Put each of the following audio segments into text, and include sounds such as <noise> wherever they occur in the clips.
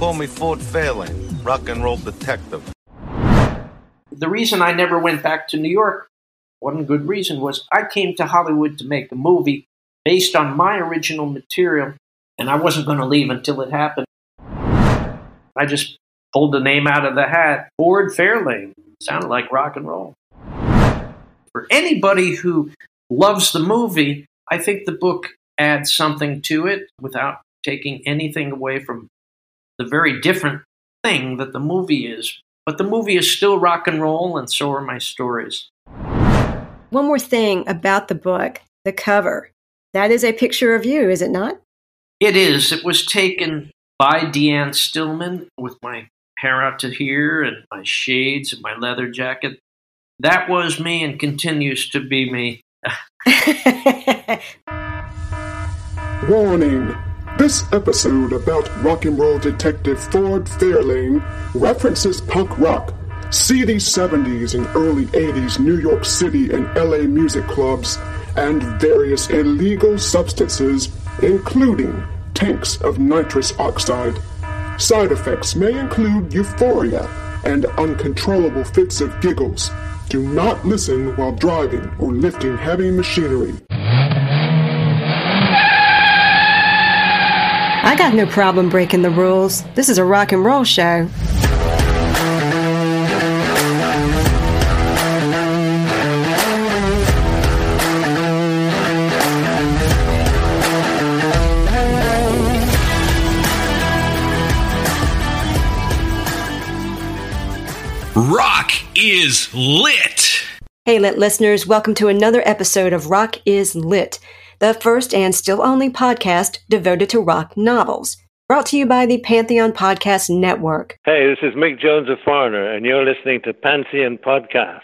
Call me Ford Fairlane, rock and roll detective. The reason I never went back to New York, one good reason was I came to Hollywood to make a movie based on my original material, and I wasn't going to leave until it happened. I just pulled the name out of the hat. Ford Fairlane. Sounded like rock and roll. For anybody who loves the movie, I think the book adds something to it without taking anything away from the very different thing that the movie is. But the movie is still rock and roll, and so are my stories. One more thing about the book the cover. That is a picture of you, is it not? It is. It was taken by Deanne Stillman with my hair out to here and my shades and my leather jacket. That was me and continues to be me. <laughs> <laughs> Warning! This episode about rock and roll detective Ford Fairlane references punk rock, seedy 70s and early 80s New York City and LA music clubs, and various illegal substances, including tanks of nitrous oxide. Side effects may include euphoria and uncontrollable fits of giggles. Do not listen while driving or lifting heavy machinery. I got no problem breaking the rules. This is a rock and roll show. Rock is lit. Hey, Lit listeners, welcome to another episode of Rock is Lit the first and still only podcast devoted to rock novels. Brought to you by the Pantheon Podcast Network. Hey, this is Mick Jones of Foreigner, and you're listening to Pantheon Podcast.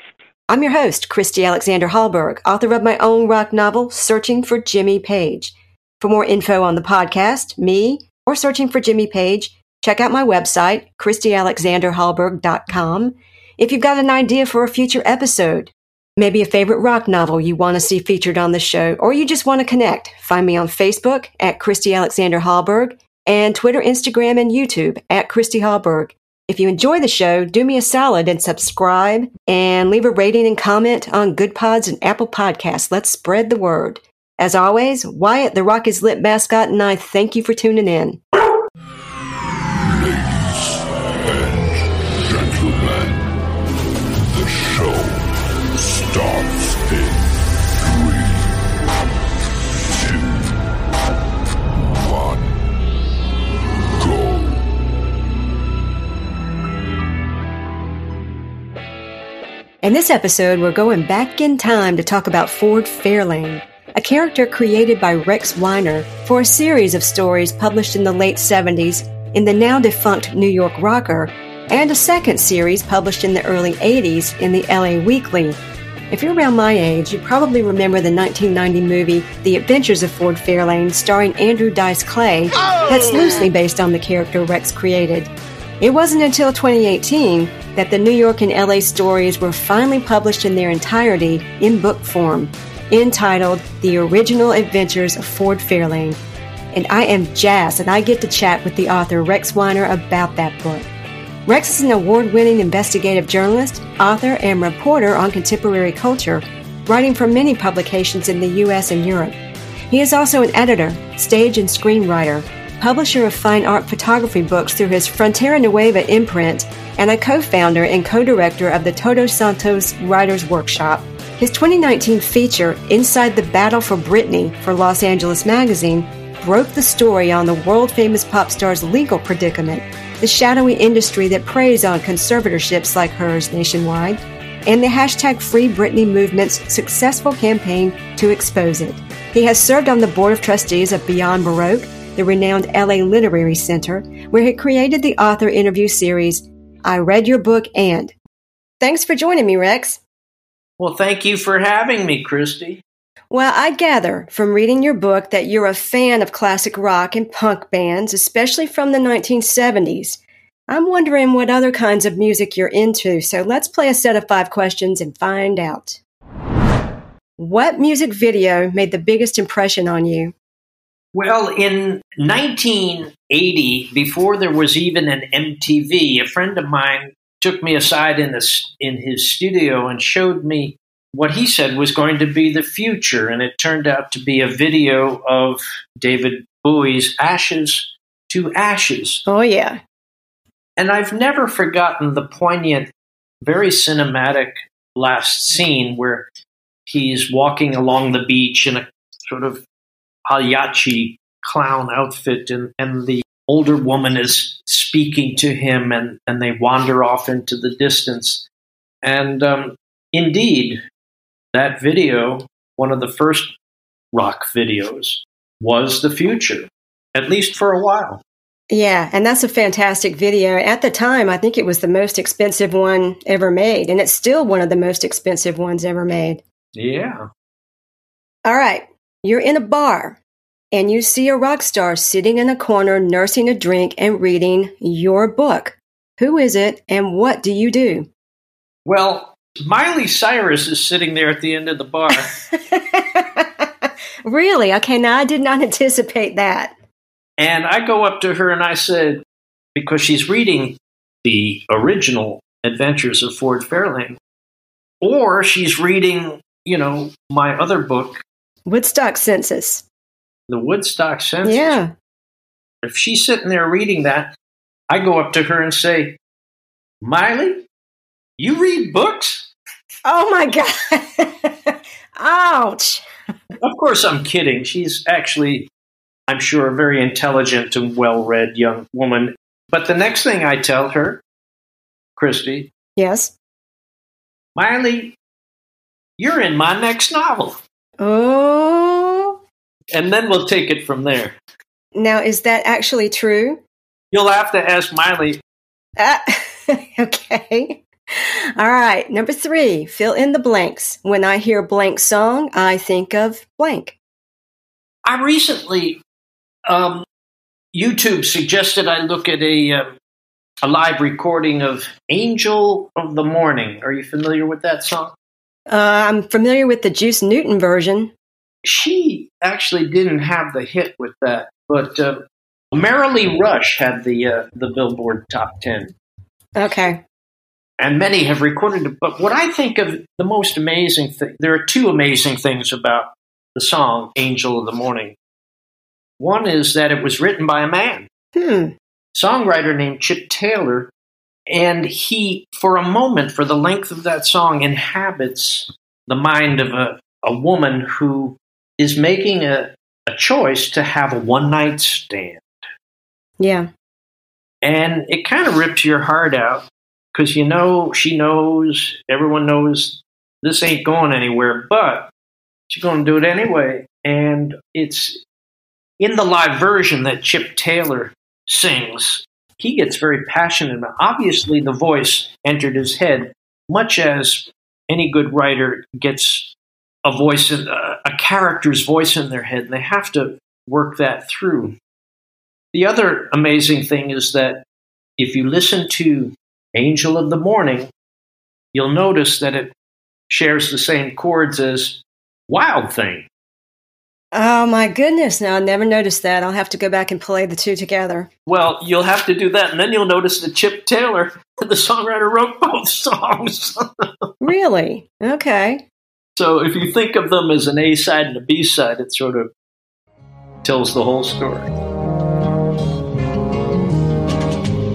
I'm your host, Christy Alexander Hallberg, author of my own rock novel, Searching for Jimmy Page. For more info on the podcast, me, or searching for Jimmy Page, check out my website, ChristyAlexanderHallberg.com. If you've got an idea for a future episode, Maybe a favorite rock novel you want to see featured on the show, or you just want to connect. Find me on Facebook at Christy Alexander Hallberg and Twitter, Instagram, and YouTube at Christy Hallberg. If you enjoy the show, do me a solid and subscribe and leave a rating and comment on Goodpods and Apple Podcasts. Let's spread the word. As always, Wyatt, the Rock is Lit mascot, and I thank you for tuning in. In this episode, we're going back in time to talk about Ford Fairlane, a character created by Rex Weiner for a series of stories published in the late 70s in the now defunct New York Rocker, and a second series published in the early 80s in the LA Weekly. If you're around my age, you probably remember the 1990 movie The Adventures of Ford Fairlane starring Andrew Dice Clay, oh! that's loosely based on the character Rex created. It wasn't until 2018 that the New York and LA stories were finally published in their entirety in book form, entitled The Original Adventures of Ford Fairlane. And I am jazzed that I get to chat with the author Rex Weiner about that book. Rex is an award winning investigative journalist, author, and reporter on contemporary culture, writing for many publications in the US and Europe. He is also an editor, stage and screenwriter, publisher of fine art photography books through his Frontera Nueva imprint, and a co founder and co director of the Todos Santos Writers Workshop. His 2019 feature, Inside the Battle for Britney, for Los Angeles Magazine, broke the story on the world famous pop star's legal predicament, the shadowy industry that preys on conservatorships like hers nationwide, and the hashtag Free Britney movement's successful campaign to expose it. He has served on the board of trustees of Beyond Baroque the renowned LA Literary Center, where he created the author interview series, I Read Your Book and. Thanks for joining me, Rex. Well, thank you for having me, Christy. Well, I gather from reading your book that you're a fan of classic rock and punk bands, especially from the 1970s. I'm wondering what other kinds of music you're into, so let's play a set of five questions and find out. What music video made the biggest impression on you? Well, in 1980, before there was even an MTV, a friend of mine took me aside in, in his studio and showed me what he said was going to be the future. And it turned out to be a video of David Bowie's Ashes to Ashes. Oh, yeah. And I've never forgotten the poignant, very cinematic last scene where he's walking along the beach in a sort of Pagliacci clown outfit, and, and the older woman is speaking to him, and, and they wander off into the distance. And um, indeed, that video, one of the first rock videos, was the future, at least for a while. Yeah, and that's a fantastic video. At the time, I think it was the most expensive one ever made, and it's still one of the most expensive ones ever made. Yeah. All right, you're in a bar and you see a rock star sitting in a corner nursing a drink and reading your book. Who is it and what do you do? Well, Miley Cyrus is sitting there at the end of the bar. <laughs> really? Okay, now I did not <laughs> anticipate that. And I go up to her and I said, because she's reading the original Adventures of Ford Fairlane, or she's reading, you know, my other book, Woodstock Census. The Woodstock Census. Yeah. If she's sitting there reading that, I go up to her and say, Miley, you read books? Oh my God. <laughs> Ouch. Of course, I'm kidding. She's actually I'm sure, a very intelligent and well read young woman. But the next thing I tell her, Christy. Yes. Miley, you're in my next novel. Oh. And then we'll take it from there. Now, is that actually true? You'll have to ask Miley. Uh, <laughs> okay. All right. Number three, fill in the blanks. When I hear blank song, I think of blank. I recently um, YouTube suggested I look at a uh, a live recording of "Angel of the Morning." Are you familiar with that song? Uh, I'm familiar with the Juice Newton version. She actually didn't have the hit with that, but uh, Merrilee Rush had the uh, the Billboard Top Ten. Okay. And many have recorded it. But what I think of the most amazing thing, there are two amazing things about the song "Angel of the Morning." One is that it was written by a man, hmm. songwriter named Chip Taylor, and he, for a moment, for the length of that song, inhabits the mind of a, a woman who is making a, a choice to have a one night stand. Yeah. And it kind of rips your heart out because you know, she knows, everyone knows this ain't going anywhere, but she's going to do it anyway. And it's in the live version that Chip Taylor sings, he gets very passionate. Obviously, the voice entered his head, much as any good writer gets a voice, in, uh, a character's voice in their head, and they have to work that through. The other amazing thing is that if you listen to Angel of the Morning, you'll notice that it shares the same chords as Wild Thing. Oh my goodness! Now I never noticed that. I'll have to go back and play the two together. Well, you'll have to do that, and then you'll notice that Chip Taylor, <laughs> the songwriter, wrote both <laughs> songs. really? Okay. So if you think of them as an A side and a B side, it sort of tells the whole story.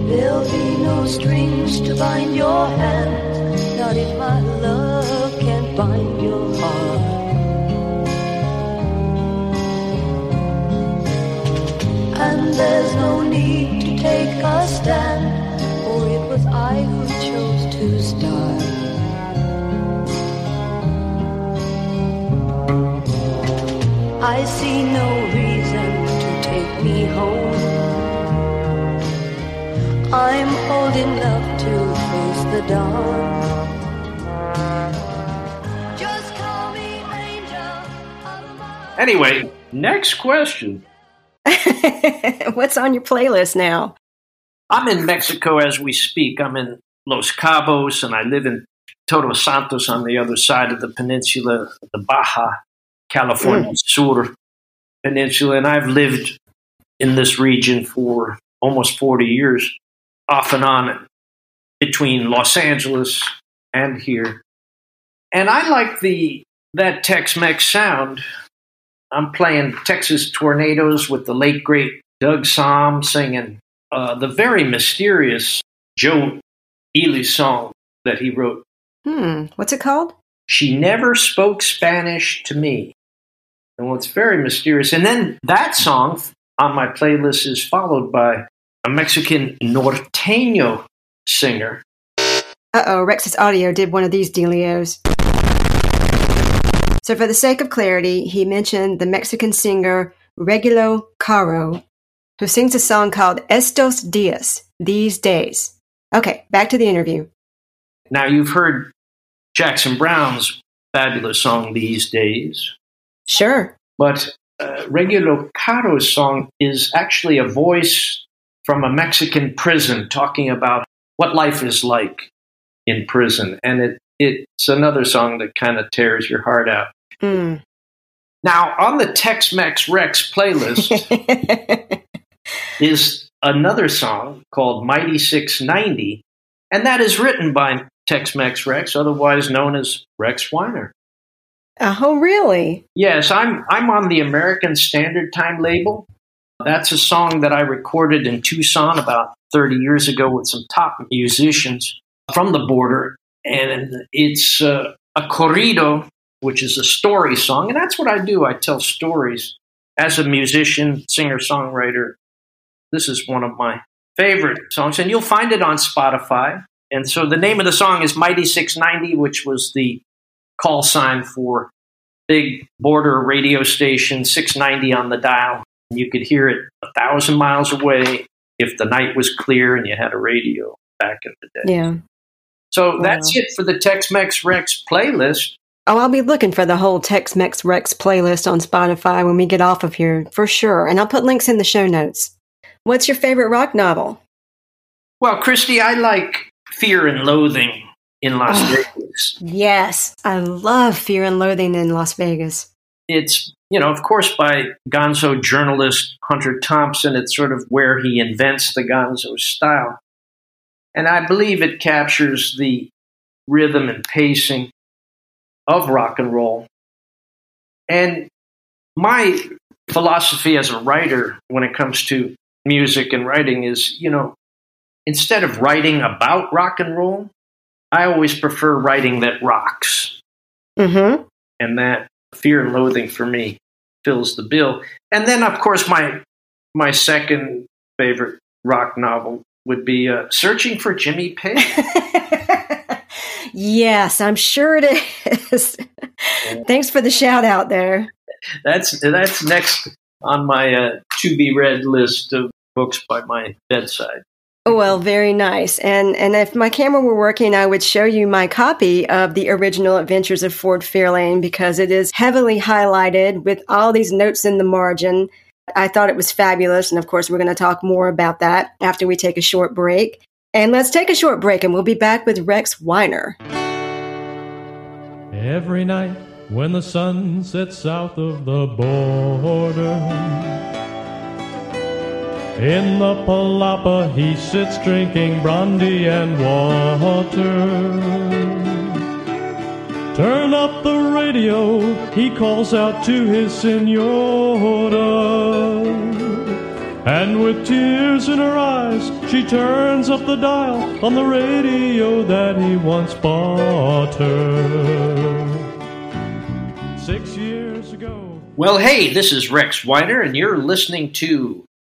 There'll be no strings to bind your hands, not if my love can bind your heart. And there's no need to take a stand, for it was I who chose to start. I see no reason to take me home. I'm old enough to face the dawn. Just call me angel Anyway, next question. <laughs> What's on your playlist now? I'm in Mexico as we speak. I'm in Los Cabos, and I live in Todos Santos on the other side of the peninsula, the Baja California mm. Sur. Peninsula, and I've lived in this region for almost 40 years, off and on between Los Angeles and here. And I like the that Tex-Mex sound. I'm playing Texas Tornadoes with the late great Doug Sahm singing uh, the very mysterious Joe Ely song that he wrote. Hmm. What's it called? She never spoke Spanish to me. And well, it's very mysterious. And then that song on my playlist is followed by a Mexican norteño singer. Uh oh, Rex's audio did one of these dealios. So, for the sake of clarity, he mentioned the Mexican singer Regulo Caro, who sings a song called Estos Dias, These Days. Okay, back to the interview. Now, you've heard Jackson Browne's fabulous song, These Days. Sure. But uh, Regulo Caro's song is actually a voice from a Mexican prison talking about what life is like in prison. And it, it's another song that kind of tears your heart out. Mm. Now, on the Tex Mex Rex playlist <laughs> is another song called Mighty 690, and that is written by Tex Mex Rex, otherwise known as Rex Weiner. oh, really? Yes, I'm I'm on the American Standard Time label. That's a song that I recorded in Tucson about 30 years ago with some top musicians from the border, and it's uh, a corrido, which is a story song, and that's what I do. I tell stories as a musician, singer, songwriter. This is one of my favorite songs, and you'll find it on Spotify. And so the name of the song is Mighty 690, which was the call sign for big border radio station 690 on the dial. You could hear it a thousand miles away if the night was clear and you had a radio back in the day. Yeah. So that's it for the Tex Mex Rex playlist. Oh, I'll be looking for the whole Tex Mex Rex playlist on Spotify when we get off of here, for sure. And I'll put links in the show notes. What's your favorite rock novel? Well, Christy, I like Fear and Loathing in Las Oh. Vegas. Yes, I love Fear and Loathing in Las Vegas. It's, you know, of course, by gonzo journalist Hunter Thompson. It's sort of where he invents the gonzo style. And I believe it captures the rhythm and pacing of rock and roll. And my philosophy as a writer when it comes to music and writing is, you know, instead of writing about rock and roll, I always prefer writing that rocks. Mm-hmm. And that fear and loathing for me fills the bill. And then, of course, my my second favorite rock novel would be uh, Searching for Jimmy Page. <laughs> yes, I'm sure it is. Thanks for the shout out there. that's that's next on my uh, to be read list of books by my bedside. Oh, well, very nice. And and if my camera were working, I would show you my copy of the original Adventures of Ford Fairlane because it is heavily highlighted with all these notes in the margin. I thought it was fabulous, and of course, we're going to talk more about that after we take a short break. And let's take a short break, and we'll be back with Rex Weiner. Every night when the sun sets south of the border, in the palapa he sits drinking brandy and water. Turn up the radio, he calls out to his senora. And with tears in her eyes, she turns up the dial on the radio that he once bought her. Six years ago. Well, hey, this is Rex Weiner, and you're listening to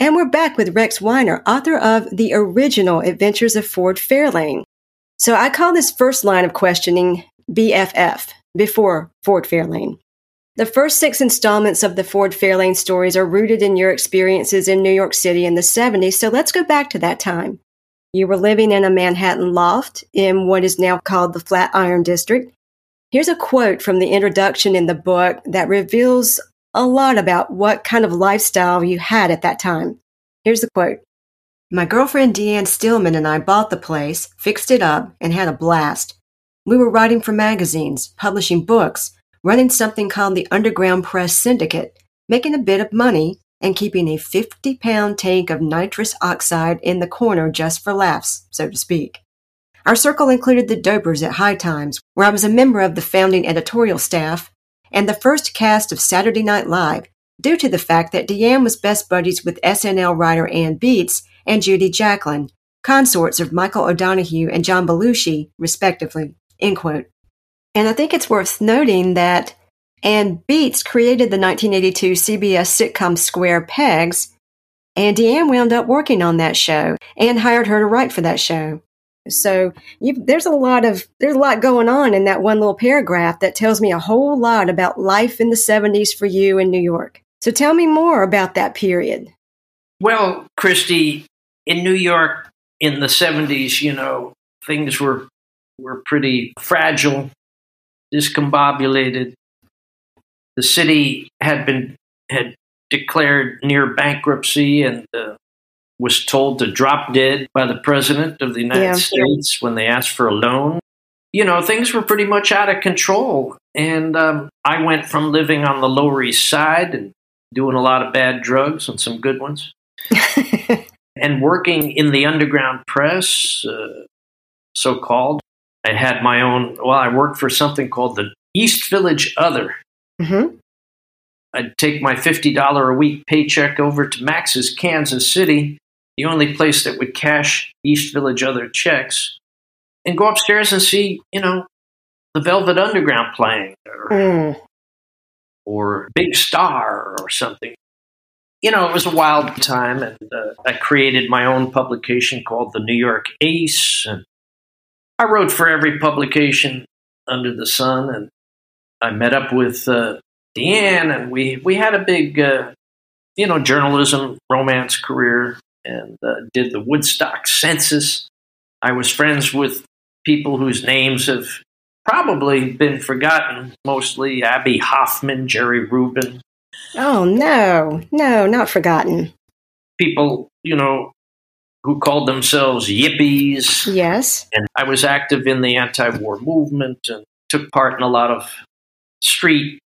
And we're back with Rex Weiner, author of The Original Adventures of Ford Fairlane. So I call this first line of questioning BFF, before Ford Fairlane. The first six installments of the Ford Fairlane stories are rooted in your experiences in New York City in the 70s, so let's go back to that time. You were living in a Manhattan loft in what is now called the Flatiron District. Here's a quote from the introduction in the book that reveals a lot about what kind of lifestyle you had at that time. Here's the quote My girlfriend Deanne Stillman and I bought the place, fixed it up, and had a blast. We were writing for magazines, publishing books, running something called the Underground Press Syndicate, making a bit of money, and keeping a 50 pound tank of nitrous oxide in the corner just for laughs, so to speak. Our circle included the Dopers at High Times, where I was a member of the founding editorial staff, and the first cast of Saturday Night Live, due to the fact that Deanne was best buddies with SNL writer Ann Beatts and Judy Jacklin, consorts of Michael O'Donoghue and John Belushi, respectively. End quote. And I think it's worth noting that Ann Beatts created the 1982 CBS sitcom Square Pegs, and Deanne wound up working on that show and hired her to write for that show. So there's a lot of there's a lot going on in that one little paragraph that tells me a whole lot about life in the 70s for you in New York. So tell me more about that period. Well, Christy, in New York in the 70s, you know, things were were pretty fragile, discombobulated. The city had been had declared near bankruptcy and uh, was told to drop dead by the president of the United yeah. States when they asked for a loan. You know, things were pretty much out of control. And um, I went from living on the Lower East Side and doing a lot of bad drugs and some good ones, <laughs> and working in the underground press, uh, so called. I had my own, well, I worked for something called the East Village Other. Mm-hmm. I'd take my $50 a week paycheck over to Max's Kansas City the only place that would cash East Village other checks, and go upstairs and see, you know, the Velvet Underground playing or, mm. or Big Star or something. You know, it was a wild time, and uh, I created my own publication called the New York Ace, and I wrote for every publication under the sun, and I met up with uh, Deanne, and we we had a big, uh, you know, journalism romance career and uh, did the Woodstock census. I was friends with people whose names have probably been forgotten, mostly Abbie Hoffman, Jerry Rubin. Oh, no, no, not forgotten. People, you know, who called themselves yippies. Yes. And I was active in the anti war movement and took part in a lot of street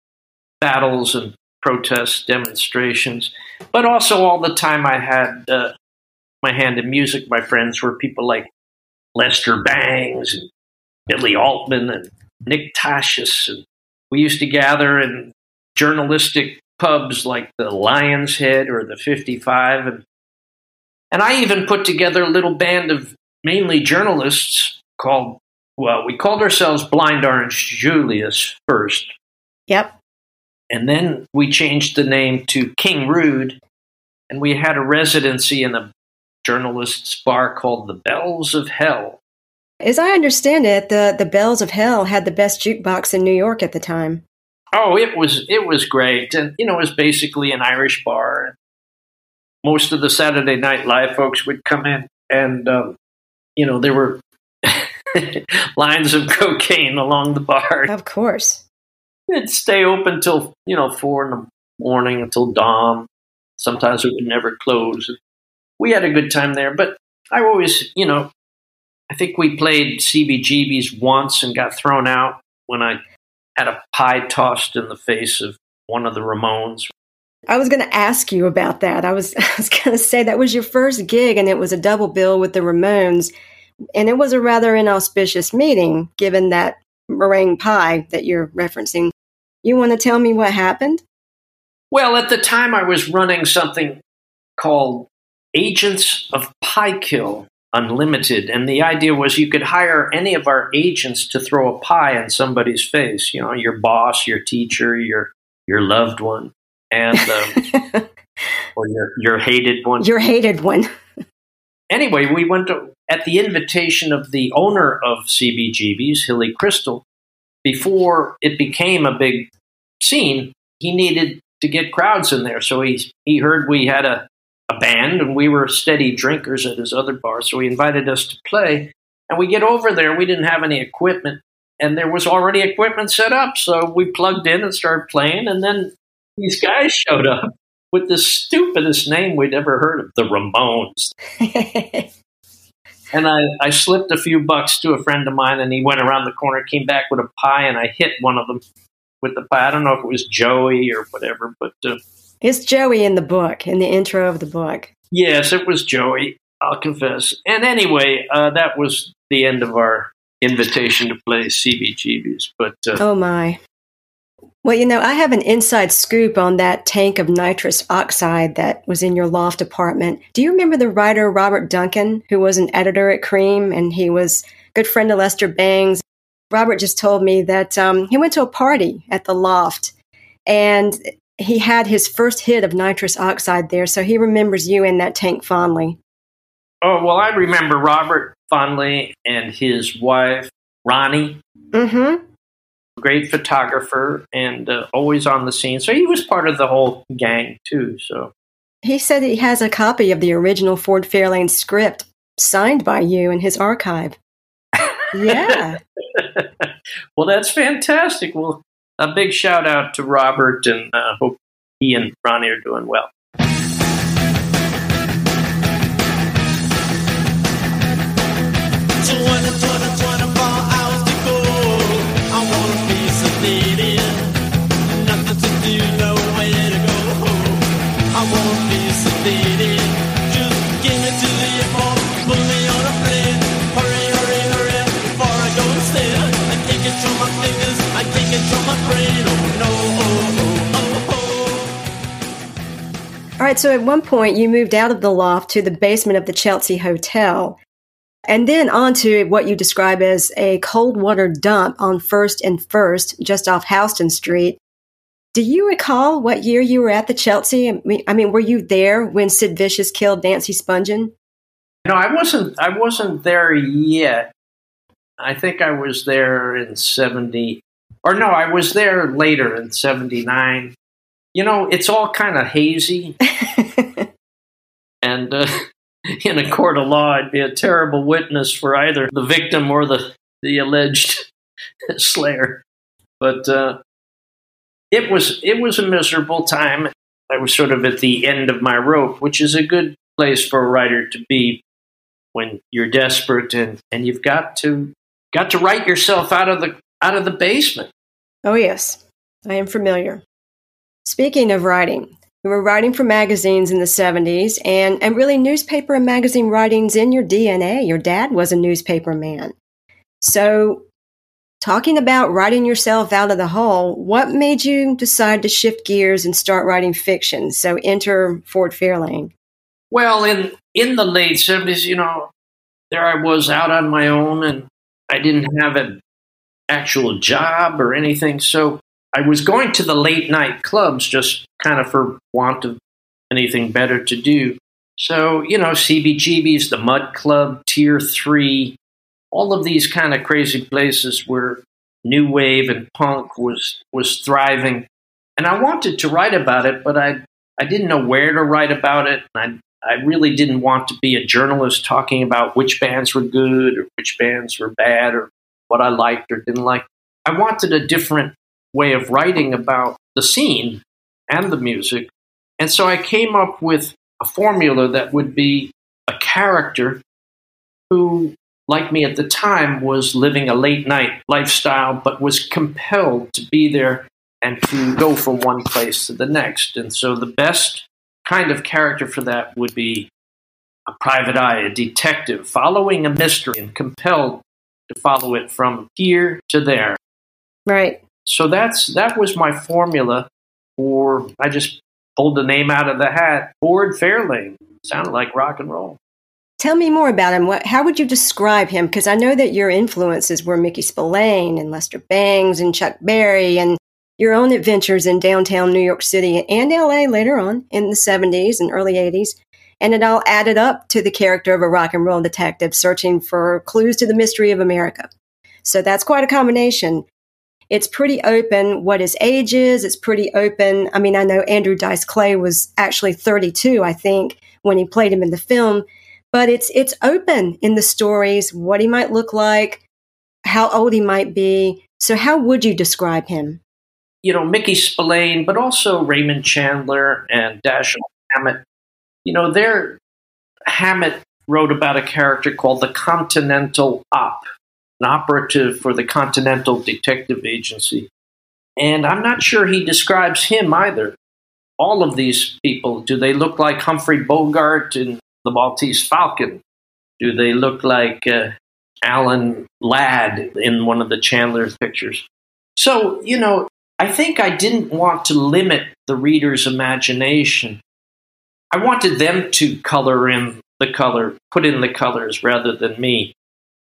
battles and protests, demonstrations. But also, all the time, I had uh, my hand in music. My friends were people like Lester Bangs and Billy Altman and Nick Tosches. And we used to gather in journalistic pubs like the Lion's Head or the 55. And, and I even put together a little band of mainly journalists called, well, we called ourselves Blind Orange Julius first. Yep. And then we changed the name to King Rude. And we had a residency in a journalists' bar called the Bells of Hell. As I understand it, the, the Bells of Hell had the best jukebox in New York at the time. Oh, it was it was great, and you know, it was basically an Irish bar. Most of the Saturday Night Live folks would come in, and um, you know, there were <laughs> lines of cocaine along the bar. Of course. It'd stay open till you know four in the morning until dawn. Sometimes it would never close. We had a good time there, but I always, you know, I think we played CBGB's once and got thrown out when I had a pie tossed in the face of one of the Ramones. I was going to ask you about that. I was, <laughs> I was going to say that was your first gig and it was a double bill with the Ramones. And it was a rather inauspicious meeting given that meringue pie that you're referencing. You want to tell me what happened? Well, at the time I was running something called Agents of Pie-Kill Unlimited. And the idea was you could hire any of our agents to throw a pie in somebody's face, you know, your boss, your teacher, your your loved one, and um, <laughs> or your your hated one. Your hated one. anyway, we went to, at the invitation of the owner of CBGB's, Hilly Kristal. Before it became a big scene, he needed to get crowds in there. So he he heard we had a, a band and we were steady drinkers at his other bar. So he invited us to play. And we get over there, we didn't have any equipment. And there was already equipment set up. So we plugged in and started playing. And then these guys showed up with the stupidest name we'd ever heard of, the Ramones. <laughs> and I, I slipped a few bucks to a friend of mine, and he went around the corner, came back with a pie, and I hit one of them with the pie. I don't know if it was Joey or whatever, but uh, it's Joey in the book, in the intro of the book. Yes, it was Joey. I'll confess. And anyway, uh, that was the end of our invitation to play CBGBs. But uh, oh my. Well, you know, I have an inside scoop on that tank of nitrous oxide that was in your loft apartment. Do you remember the writer Robert Duncan, who was an editor at Creem and he was a good friend of Lester Bangs? Robert just told me that um, he went to a party at the loft and he had his first hit of nitrous oxide there, so he remembers you in that tank fondly. Oh, well, I remember Robert fondly and his wife, Ronnie. Mm-hmm. Great photographer and uh, always on the scene. So he was part of the whole gang, too. So he said he has a copy of the original Ford Fairlane script signed by you in his archive. <laughs> Yeah. <laughs> well, that's fantastic. Well, a big shout out to Robert and uh, hope he and Ronnie are doing well. All right, so at one point you moved out of the loft to the basement of the Chelsea Hotel, and then on to what you describe as a cold water dump on First and First, just off Houston Street. Do you recall what year you were at the Chelsea? I mean, were you there when Sid Vicious killed Nancy Spungen? No, I wasn't. I wasn't there yet. I think I was there in seventy, or no, I was there later in seventy nine you know, it's all kind of hazy. <laughs> and uh, in a court of law, I'd be a terrible witness for either the victim or the, the alleged <laughs> slayer. But uh, it was it was a miserable time. I was sort of at the end of my rope, which is a good place for a writer to be when you're desperate and, and you've got to got to write yourself out of the out of the basement. Oh yes, I am familiar. Speaking of writing, you were writing for magazines in the 70s, and, and really newspaper and magazine writing's in your DNA. Your dad was a newspaper man. So, talking about writing yourself out of the hole, what made you decide to shift gears and start writing fiction? So, enter Ford Fairlane. Well, in, in the late 70s, you know, there I was out on my own, and I didn't have an actual job or anything. So, I was going to the late night clubs just kind of for want of anything better to do. So, you know, CBGB's, the Mud Club, Tier 3, all of these kind of crazy places where new wave and punk was was thriving, and I wanted to write about it, but I I didn't know where to write about it. I I really didn't want to be a journalist talking about which bands were good or which bands were bad or what I liked or didn't like. I wanted a different way of writing about the scene and the music. And so I came up with a formula that would be a character who, like me at the time, was living a late night lifestyle, but was compelled to be there and to go from one place to the next. And so the best kind of character for that would be a private eye, a detective, following a mystery and compelled to follow it from here to there. Right. So that's that was my formula for I just pulled the name out of the hat. Ford Fairlane. Sounded like rock and roll. Tell me more about him. What, how would you describe him? Because I know that your influences were Mickey Spillane and Lester Bangs and Chuck Berry and your own adventures in downtown New York City and LA later on in the 70s and early 80s. And it all added up to the character of a rock and roll detective searching for clues to the mystery of America. So that's quite a combination. It's pretty open what his age is. It's pretty open. I mean, I know Andrew Dice Clay was actually 32, I think, when he played him in the film, but it's it's open in the stories what he might look like, how old he might be. So how would you describe him? you know, Mickey Spillane, but also Raymond Chandler and Dashiell Hammett. You know, their Hammett wrote about a character called the Continental Op, an operative for the Continental Detective Agency. And I'm not sure he describes him either. All of these people, do they look like Humphrey Bogart in The Maltese Falcon? Do they look like uh, Alan Ladd in one of the Chandler pictures? So, you know, I think I didn't want to limit the reader's imagination. I wanted them to color in the color, put in the colors rather than me.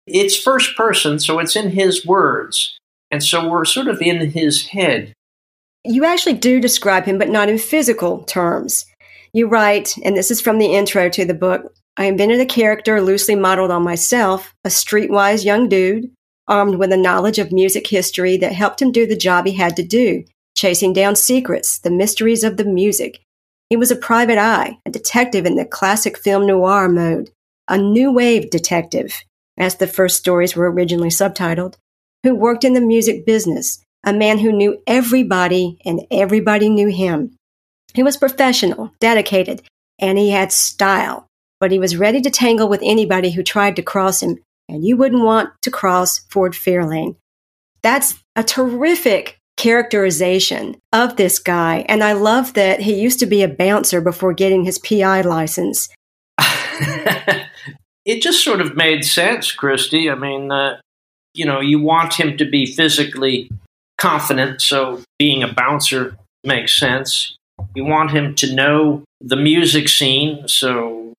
It's first person, so it's in his words. And so we're sort of in his head. You actually do describe him, but not in physical terms. You write, and this is from the intro to the book I invented a character loosely modeled on myself, a streetwise young dude armed with a knowledge of music history that helped him do the job he had to do, chasing down secrets, the mysteries of the music. He was a private eye, a detective in the classic film noir mode, a new wave detective, as the first stories were originally subtitled, who worked in the music business, a man who knew everybody and everybody knew him. He was professional, dedicated, and he had style, but he was ready to tangle with anybody who tried to cross him and you wouldn't want to cross Ford Fairlane. That's a terrific characterization of this guy. And I love that he used to be a bouncer before getting his PI license. <laughs> it just sort of made sense, Christy. I mean, uh, you know, you want him to be physically confident, so being a bouncer makes sense. You want him to know the music scene, so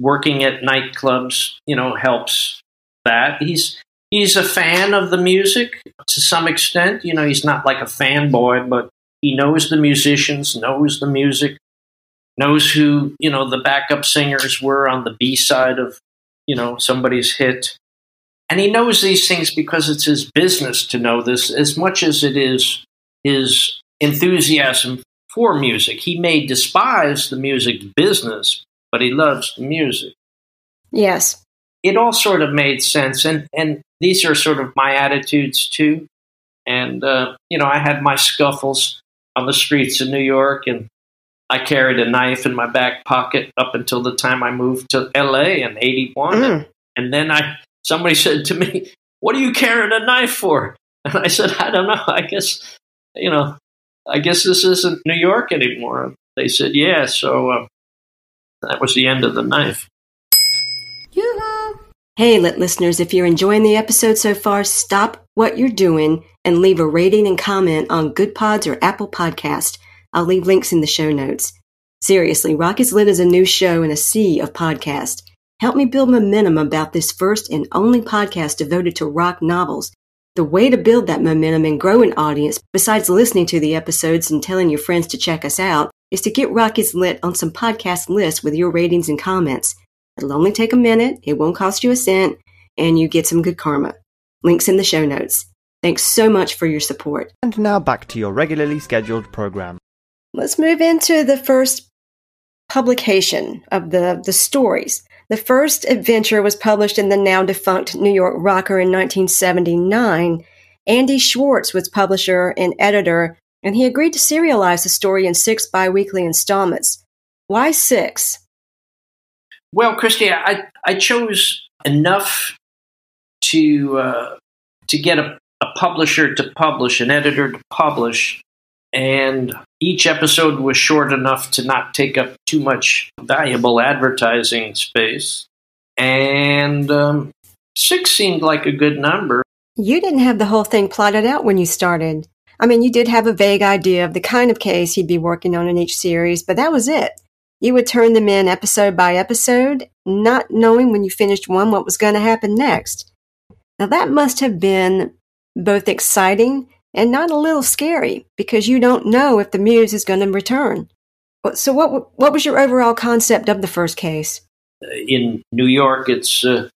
working at nightclubs, you know, helps that. He's he's a fan of the music to some extent. You know, he's not like a fanboy, but he knows the musicians, knows the music, knows who, you know, the backup singers were on the B side of, you know, somebody's hit. And he knows these things because it's his business to know this as much as it is his enthusiasm for music. He may despise the music business, but he loves the music. Yes. It all sort of made sense. And, and these are sort of my attitudes too. And, uh, you know, I had my scuffles on the streets of New York and I carried a knife in my back pocket up until the time I moved to LA in 81. Mm. And then I, somebody <laughs> said to me, what are you carrying a knife for? And I said, I don't know. I guess, you know, I guess this isn't New York anymore. They said, yeah. So, uh, that was the end of the knife. Yoo-hoo. Hey, lit listeners, if you're enjoying the episode so far, stop what you're doing and leave a rating and comment on Goodpods or Apple Podcast. I'll leave links in the show notes. Seriously, Rock is Lit is a new show in a sea of podcasts. Help me build momentum about this first and only podcast devoted to rock novels. The way to build that momentum and grow an audience, besides listening to the episodes and telling your friends to check us out, is to get Rock is Lit on some podcast lists with your ratings and comments. It'll only take a minute, it won't cost you a cent, and you get some good karma. Links in the show notes. Thanks so much for your support. And now back to your regularly scheduled program. Let's move into the first publication of the, the stories. The first adventure was published in the now defunct New York Rocker in 1979. Andy Schwartz was publisher and editor, and he agreed to serialize the story in six biweekly installments. Why six? Well, Christy, I, I chose enough to uh, to get a, a publisher to publish, an editor to publish, and each episode was short enough to not take up too much valuable advertising space. And um, six seemed like a good number. You didn't have the whole thing plotted out when you started. I mean, you did have a vague idea of the kind of case you'd be working on in each series, but that was it. You would turn them in episode by episode, not knowing when you finished one what was going to happen next. Now, that must have been both exciting and not a little scary because you don't know if the muse is going to return. So, what what was your overall concept of the first case? In New York, it's uh,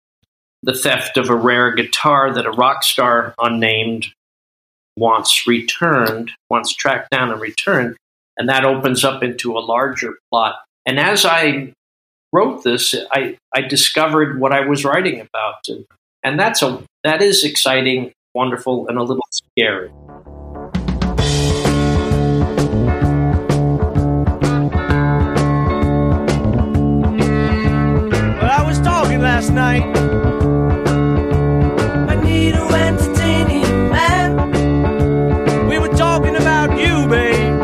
the theft of a rare guitar that a rock star unnamed wants returned, wants tracked down and returned, and that opens up into a larger plot. And as I wrote this, I, I discovered what I was writing about, and, and that's a that is exciting, wonderful, and a little scary. Night. I need man. We were talking about you, babe.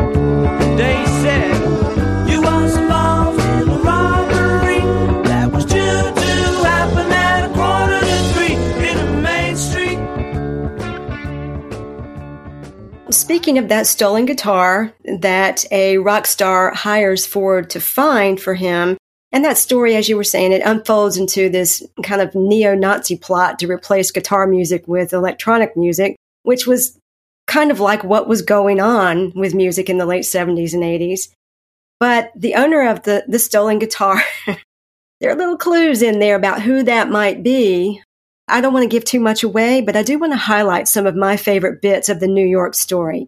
They said you was involved in a robbery that was due to happen at a quarter to three in a main street. Speaking of that stolen guitar that a rock star hires Ford to find for him, and that story, as you were saying, it unfolds into this kind of neo Nazi plot to replace guitar music with electronic music, which was kind of like what was going on with music in the late 70s and 80s. But the owner of the, the stolen guitar, <laughs> there are little clues in there about who that might be. I don't want to give too much away, but I do want to highlight some of my favorite bits of the New York story.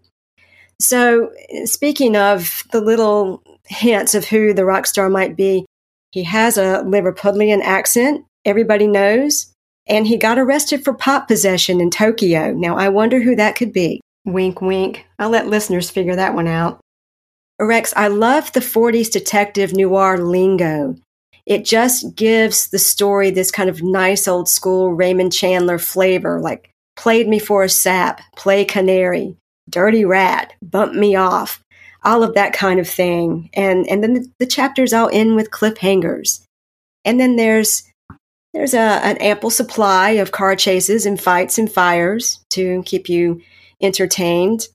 So, speaking of the little hints of who the rock star might be, he has a Liverpudlian accent, everybody knows, and he got arrested for pot possession in Tokyo. Now, I wonder who that could be. Wink, wink. I'll let listeners figure that one out. Rex, I love the 40s detective noir lingo. It just gives the story this kind of nice old school Raymond Chandler flavor, like played me for a sap, play canary, dirty rat, bump me off, all of that kind of thing. And and then the, the chapters all end with cliffhangers. And then there's there's a, an ample supply of car chases and fights and fires to keep you entertained.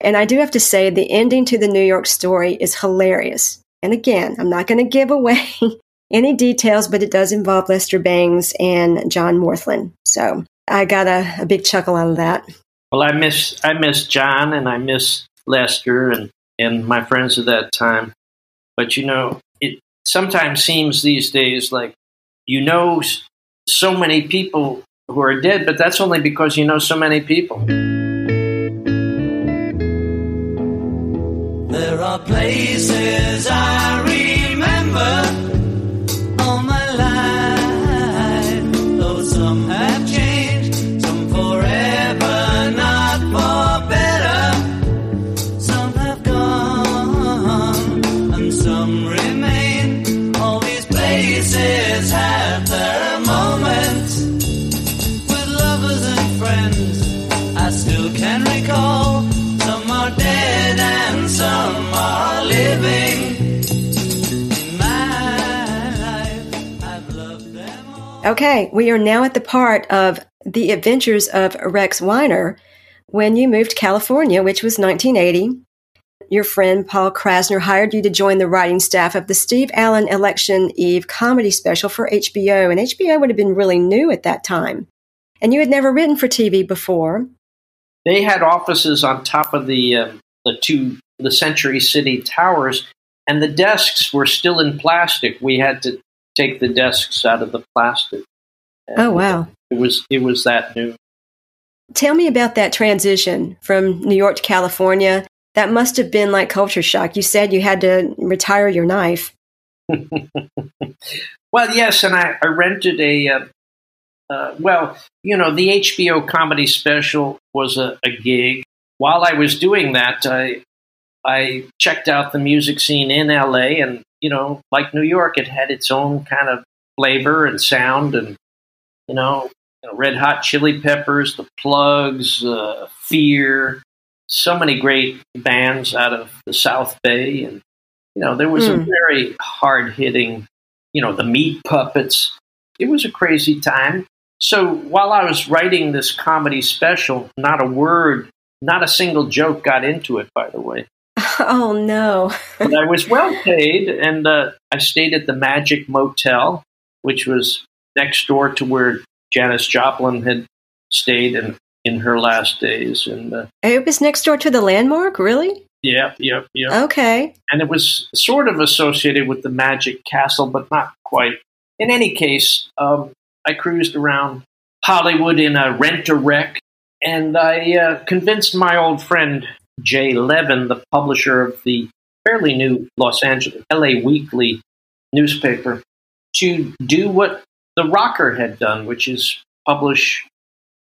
And I do have to say, the ending to the New York story is hilarious. And again, I'm not going to give away <laughs> any details, but it does involve Lester Bangs and John Morthland. So I got a, a big chuckle out of that. Well, I miss I miss John and I miss Lester and and my friends at that time. But you know, it sometimes seems these days like you know so many people who are dead, but that's only because you know so many people. There are places I remember Okay, we are now at the part of the adventures of Rex Weiner when you moved to California, which was 1980. Your friend Paul Krassner hired you to join the writing staff of the Steve Allen Election Eve comedy special for HBO, and HBO would have been really new at that time. And you had never written for TV before. They had offices on top of the uh, the two the Century City towers, and the desks were still in plastic. We had to take the desks out of the plastic. Oh, wow. It was it was that new. tell me about that transition from New York to California. That must have been like culture shock. You said you had to retire your knife. <laughs> well, yes, and I, I rented a. Uh, uh, well, you know, the HBO comedy special was a, a gig. While I was doing that, I I checked out the music scene in LA, and you know, like New York, it had its own kind of flavor and sound, and you know, you know Red Hot Chili Peppers, The Plugz, uh, Fear, so many great bands out of the South Bay, and you know, there was mm. a very hard hitting, you know, the Meat Puppets. It was a crazy time. So while I was writing this comedy special, not a word, not a single joke got into it. By the way. <laughs> Oh no! but I was well paid, and uh, I stayed at the Magic Motel, which was next door to where Janis Joplin had stayed in in her last days. And uh, it was next door to the Landmark, really? Yep, yep, yep. Okay. And it was sort of associated with the Magic Castle, but not quite. In any case, um, I cruised around Hollywood in a rent a wreck, and I uh, convinced my old friend Jay Levin, the publisher of the fairly new Los Angeles LA Weekly newspaper, to do what the Rocker had done, which is publish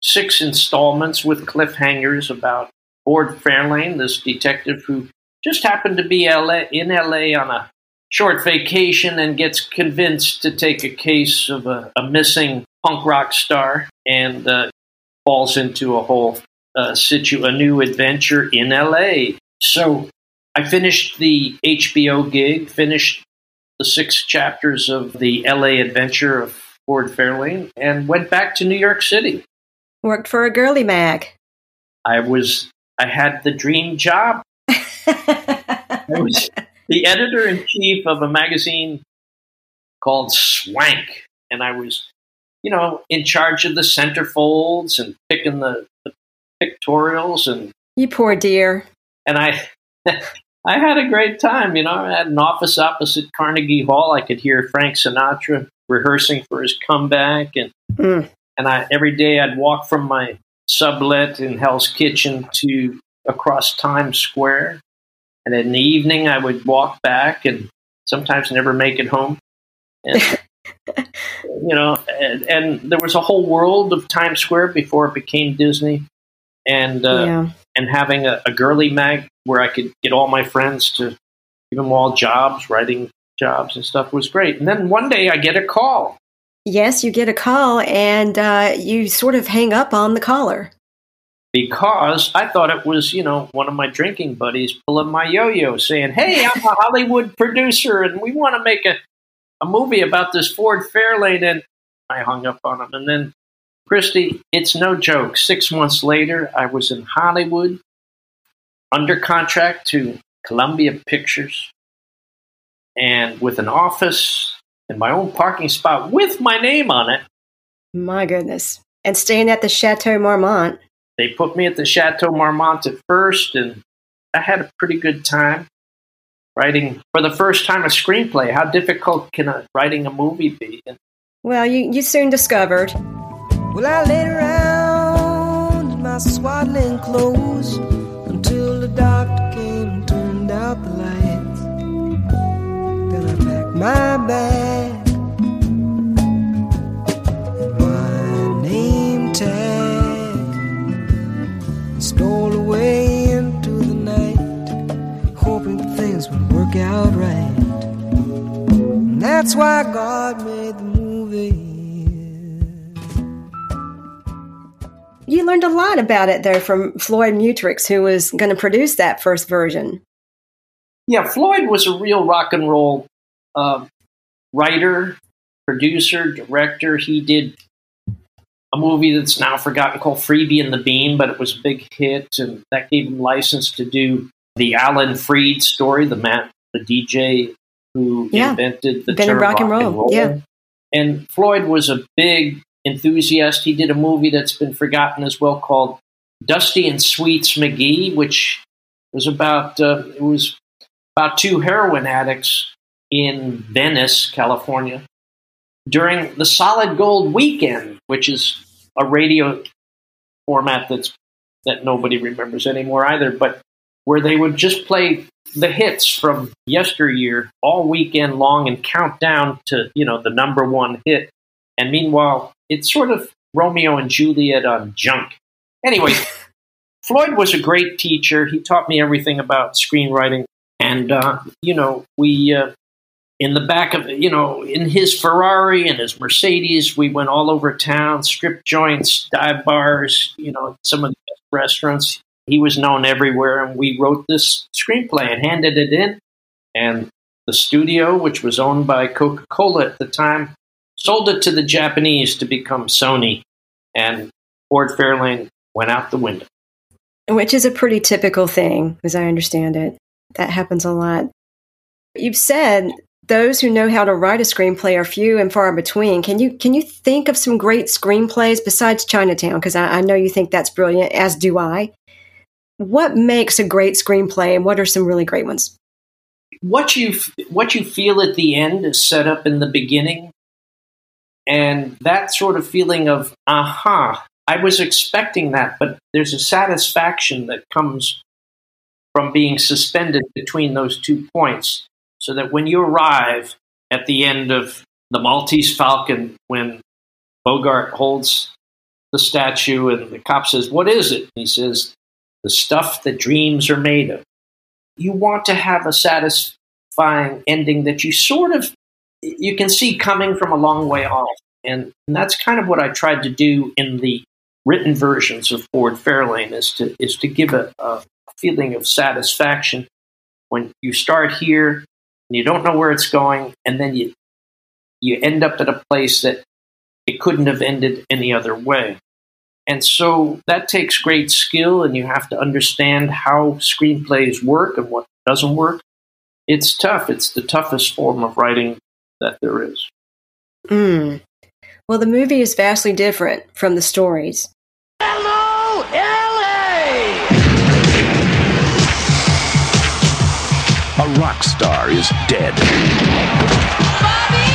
six installments with cliffhangers about Ford Fairlane, this detective who just happened to be LA, in LA on a short vacation and gets convinced to take a case of a, a missing punk rock star and uh, falls into a whole uh, situ a new adventure in LA. So I finished the HBO gig, finished the six chapters of the LA adventure of Ford Fairlane, and went back to New York City. Worked for a girly mag. I was I had the dream job. I was <laughs> the editor in chief of a magazine called Swank, and I was, you know, in charge of the centerfolds and picking the, the pictorials and you poor dear. And I, <laughs> I had a great time. You know, I had an office opposite Carnegie Hall. I could hear Frank Sinatra rehearsing for his comeback, and mm. and I every day I'd walk from my sublet in Hell's Kitchen to across Times Square. And in the evening, I would walk back and sometimes never make it home. And, <laughs> you know, and, and, there was a whole world of Times Square before it became Disney. And, uh, yeah. and having a, a girly mag where I could get all my friends to give them all jobs, writing jobs and stuff was great. And then one day I get a call Yes, you get a call and uh, you sort of hang up on the caller. Because I thought it was, you know, one of my drinking buddies pulling my yo yo saying, Hey, I'm a Hollywood producer and we want to make a, a movie about this Ford Fairlane. And I hung up on him. And then, Christy, it's no joke. Six months later, I was in Hollywood under contract to Columbia Pictures and with an office and my own parking spot with my name on it. My goodness. And staying at the Chateau Marmont. They put me at the Chateau Marmont at first, and I had a pretty good time writing for the first time a screenplay. How difficult can a, writing a movie be? Well, you, you soon discovered. Well, I laid around in my swaddling clothes until the doctor came and turned out the lights. Then I packed my bag. And my name tag and stole away into the night, hoping things would work out right. And that's why God made learned a lot about it there from Floyd Mutrix, who was going to produce that first version. Yeah, Floyd was a real rock and roll uh, writer, producer, director. He did a movie that's now forgotten called Freebie and the Bean, but it was a big hit, and that gave him license to do the Alan Freed story, the man, the DJ who yeah. invented the term rock, and roll. and roll. Yeah, and Floyd was a big enthusiast. He did a movie that's been forgotten as well called Dusty and Sweets McGee, which was about uh, it was about two heroin addicts in Venice, California, during the Solid Gold Weekend, which is a radio format that's that nobody remembers anymore either, but where they would just play the hits from yesteryear all weekend long and count down to you know the number one hit. And meanwhile, it's sort of Romeo and Juliet on junk. Anyway, <laughs> Floyd was a great teacher. He taught me everything about screenwriting, and uh, you know we. Uh, in the back of you know in his ferrari and his mercedes we went all over town strip joints dive bars you know some of the best restaurants he was known everywhere and we wrote this screenplay and handed it in and the studio which was owned by coca-cola at the time sold it to the japanese to become sony and ford fairlane went out the window Which is a pretty typical thing, as I understand it. That happens a lot. You've said those who know how to write a screenplay are few and far between. Can you can you think of some great screenplays besides Chinatown? Because I, I know you think that's brilliant, as do I. What makes a great screenplay, and what are some really great ones? what you what you feel at the end is set up in the beginning and that sort of feeling of aha i was expecting that but there's a satisfaction that comes from being suspended between those two points so that when you arrive at the end of the maltese falcon when bogart holds the statue and the cop says what is it? And he says the stuff that dreams are made of. You want to have a satisfying ending that you sort of you can see coming from a long way off and, and that's kind of what i tried to do in the written versions of ford fairlane is to is to give a, a feeling of satisfaction when you start here and you don't know where it's going and then you you end up at a place that it couldn't have ended any other way and so that takes great skill, and you have to understand how screenplays work and what doesn't work. It's tough. It's the toughest form of writing that there is. Mm. Well, the movie is vastly different from the stories. Hello, LA! A rock star is dead. Bobby!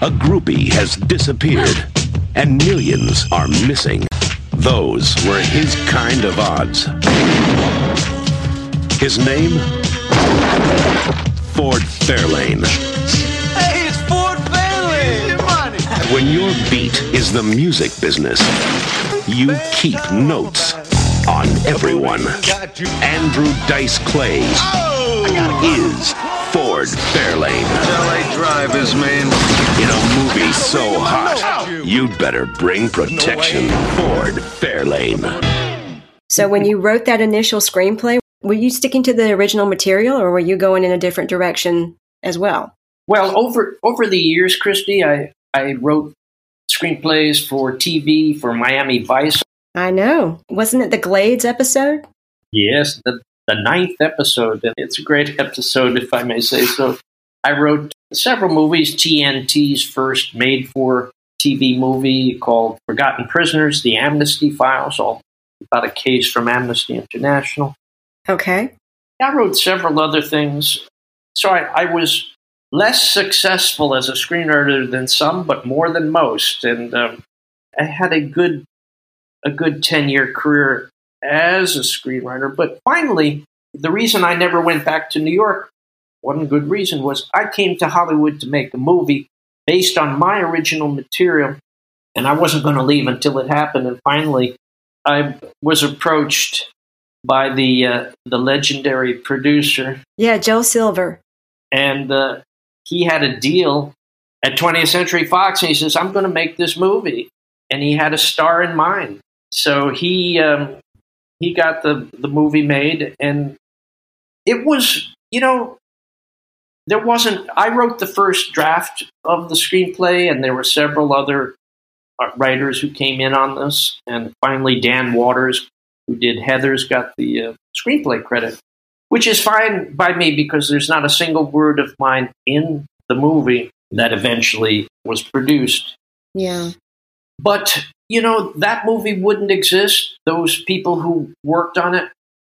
A groupie has disappeared, and millions are missing. Those were his kind of odds. His name? Ford Fairlane. When your beat is the music business, you keep notes on everyone. Andrew Dice Clay is Ford Fairlane. LA Drive is mean. In a movie so hot, you'd better bring protection. Ford Fairlane. So, when you wrote that initial screenplay, were you sticking to the original material, or were you going in a different direction as well? Well, over over the years, Christy, I I wrote screenplays for TV for Miami Vice. I know. Wasn't it the Glades episode? Yes, the the ninth episode, and it's a great <laughs> episode, if I may say so. I wrote several movies. TNT's first made for TV movie called Forgotten Prisoners: The Amnesty Files, all about a case from Amnesty International. Okay. I wrote several other things. So I, I was less successful as a screenwriter than some, but more than most. And um, I had a good a good ten year career as a screenwriter. But finally, the reason I never went back to New York, one good reason was I came to Hollywood to make a movie based on my original material, and I wasn't going to leave until it happened. And finally, I was approached by the uh, the legendary producer, Yeah, Joel Silver. and uh, he had a deal at 20th Century Fox, and he says, "I'm going to make this movie," and he had a star in mind. So he um, he got the the movie made, and it was you know there wasn't. I wrote the first draft of the screenplay, and there were several other uh, writers who came in on this, and finally Dan Waters, who did Heathers, got the uh, screenplay credit, which is fine by me because there's not a single word of mine in the movie that eventually was produced. Yeah. But, you know, that movie wouldn't exist. Those people who worked on it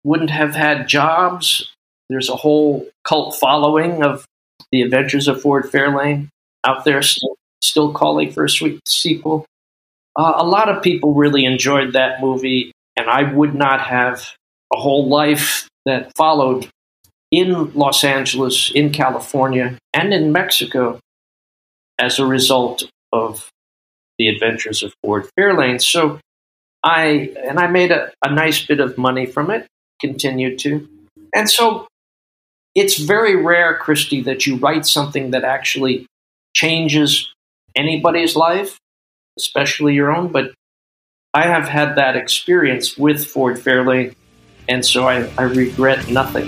wouldn't have had jobs. There's a whole cult following of the adventures of Ford Fairlane out there still, still calling for a sweet sequel. Uh, a lot of people really enjoyed that movie, and I would not have a whole life that followed in Los Angeles, in California, and in Mexico as a result of the adventures of Ford Fairlane. So I and I made a, a nice bit of money from it, continued to. And so it's very rare, Christy, that you write something that actually changes anybody's life, especially your own. But I have had that experience with Ford Fairlane, and so I, I regret nothing.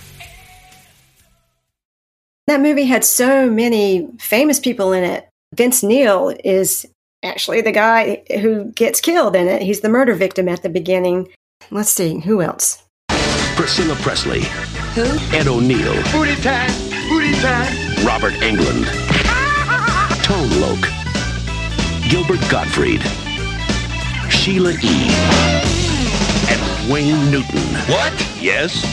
That movie had so many famous people in it. Vince Neil is actually the guy who gets killed in it. He's the murder victim at the beginning. Let's see, who else? Priscilla Presley. Who? Ed O'Neill. Booty time, booty time. Robert Englund. <laughs> Tone Loc. Gilbert Gottfried. Sheila E. And Wayne Newton. What? Yes,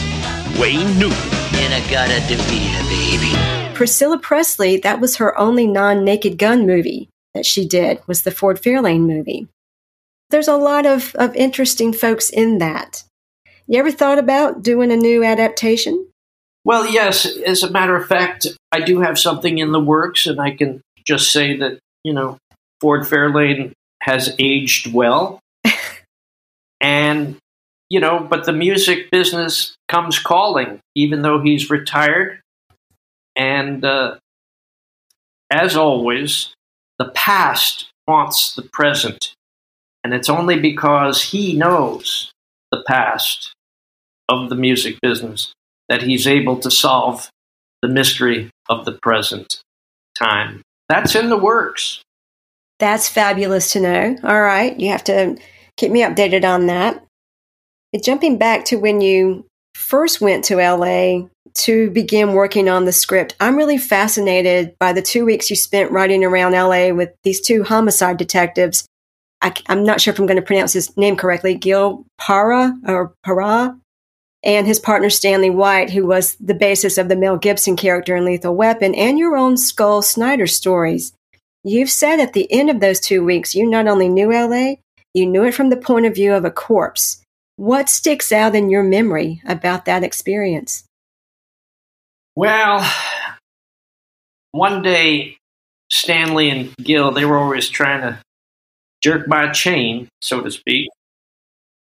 Wayne Newton. And I gotta do it, baby. Priscilla Presley, that was her only non naked gun movie that she did, was the Ford Fairlane movie. There's a lot of, of interesting folks in that. You ever thought about doing a new adaptation? Well, yes, as a matter of fact, I do have something in the works, and I can just say that, you know, Ford Fairlane has aged well. <laughs> and, you know, but the music business comes calling, even though he's retired. And uh, as always, the past haunts the present. And it's only because he knows the past of the music business that he's able to solve the mystery of the present time. That's in the works. That's fabulous to know. All right, you have to keep me updated on that. Jumping back to when you first went to LA to begin working on the script, I'm really fascinated by the two weeks you spent riding around LA with these two homicide detectives. I, am not sure if I'm going to pronounce his name correctly, Gil Para or Para, and his partner Stanley White, who was the basis of the Mel Gibson character in Lethal Weapon, and your own Skull Snyder stories. You've said at the end of those two weeks, you not only knew LA, you knew it from the point of view of a corpse. What sticks out in your memory about that experience? Well, one day, Stanley and Gil, they were always trying to jerk my chain, so to speak.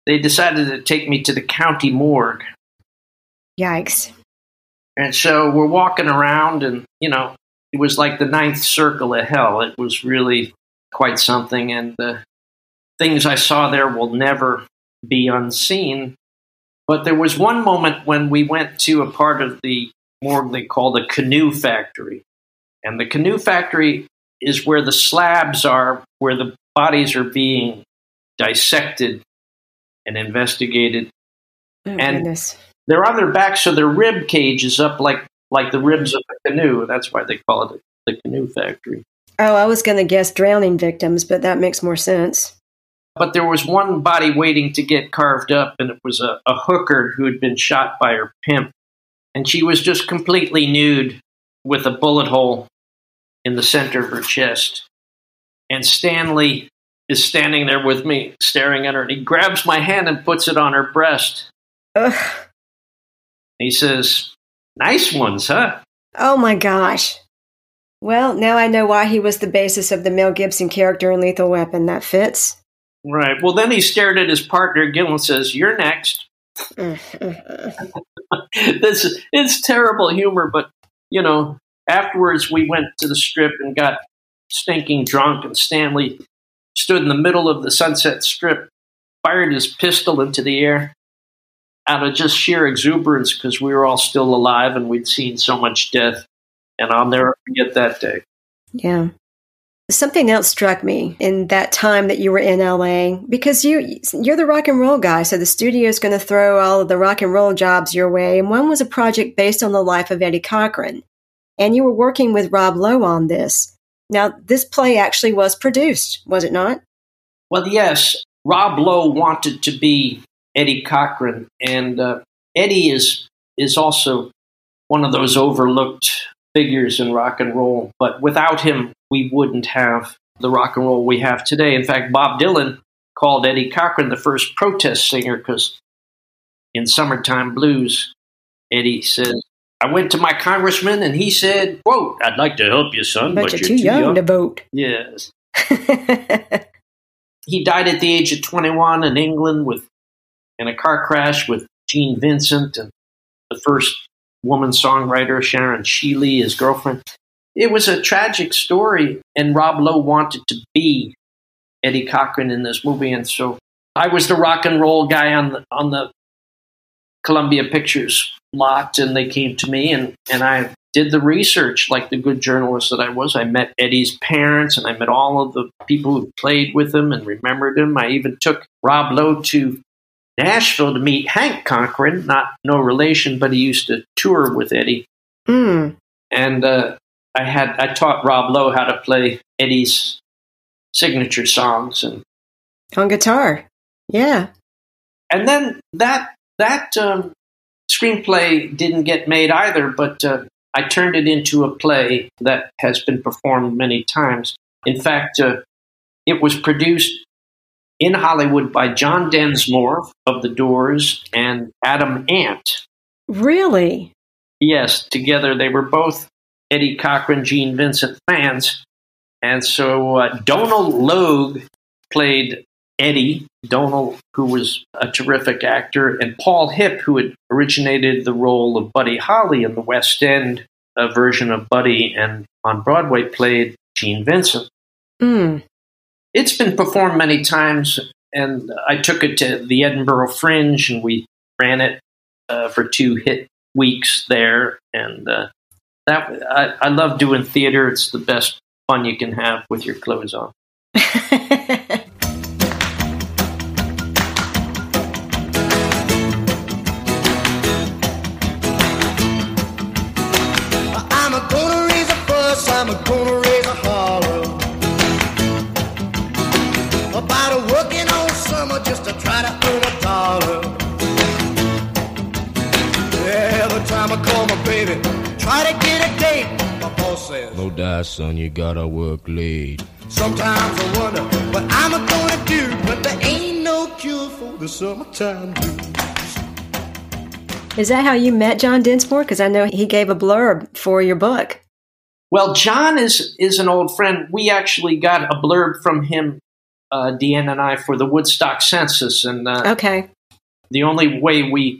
They decided to take me to the county morgue. Yikes. And so we're walking around, and, you know, it was like the ninth circle of hell. It was really quite something. And the things I saw there will never be unseen. But there was one moment when we went to a part of the morgue they call the canoe factory. And the canoe factory is where the slabs are, where the bodies are being dissected and investigated. Oh, and goodness. they're on their back, so their rib cage is up like like the ribs of a canoe. That's why they call it the canoe factory. Oh, I was going to guess drowning victims, but that makes more sense. But there was one body waiting to get carved up, and it was a, a hooker who had been shot by her pimp. And she was just completely nude with a bullet hole in the center of her chest. And Stanley is standing there with me, staring at her, and he grabs my hand and puts it on her breast. Ugh. He says, Nice ones, huh? Oh my gosh. Well, now I know why he was the basis of the Mel Gibson character in Lethal Weapon. That fits. Right. Well, then he stared at his partner, Gil, and says, You're next. <laughs> this is it's terrible humor, but you know, afterwards we went to the strip and got stinking drunk, and Stanley stood in the middle of the Sunset Strip, fired his pistol into the air out of just sheer exuberance because we were all still alive and we'd seen so much death. And I'll never forget that day. Yeah. Something else struck me in that time that you were in LA because you you're the rock and roll guy, so the studio's going to throw all of the rock and roll jobs your way. And one was a project based on the life of Eddie Cochran, and you were working with Rob Lowe on this. Now, this play actually was produced, was it not? Well, yes. Rob Lowe wanted to be Eddie Cochran, and uh, Eddie is is also one of those overlooked figures in rock and roll. But without him, we wouldn't have the rock and roll we have today. In fact, Bob Dylan called Eddie Cochran the first protest singer because in Summertime Blues, Eddie says, I went to my congressman and he said, quote, I'd like to help you, son, but, but, you're, you're, too, young, to vote. Yes. <laughs> he died at the age of 21 in England with in a car crash with Gene Vincent and the first woman songwriter, Sharon Sheeley, his girlfriend. It was a tragic story, and Rob Lowe wanted to be Eddie Cochran in this movie, and so I was the rock and roll guy on the on the Columbia Pictures lot, and they came to me, and and I did the research like the good journalist that I was. I met Eddie's parents, and I met all of the people who played with him and remembered him. I even took Rob Lowe to Nashville to meet Hank Cochran, not no relation, but he used to tour with Eddie. Mm. And uh, I had I taught Rob Lowe how to play Eddie's signature songs and on guitar. Yeah. And then that that um, screenplay didn't get made either, but uh, I turned it into a play that has been performed many times. In fact, uh, it was produced in Hollywood by John Densmore of The Doors and Adam Ant. Really? Yes, together they were both Eddie Cochran, Gene Vincent fans. And so uh, Donal Logue played Eddie, Donald, who was a terrific actor, and Paul Hipp, who had originated the role of Buddy Holly in the West End version of Buddy, and on Broadway played Gene Vincent. Mm. It's been performed many times, and I took it to the Edinburgh Fringe, and we ran it uh, for two hit weeks there. And uh, that I, I love doing theater. It's the best fun you can have with your clothes on. <laughs> says, No die, son, you gotta work late. Sometimes I wonder what I'm a gonna do, but there ain't no cure for the summertime blues. Is that how you met John Densmore? Because I know he gave a blurb for your book. Well, John is is an old friend. We actually got a blurb from him, uh, Deanna and I, for the Woodstock census, and uh, Okay. the only way we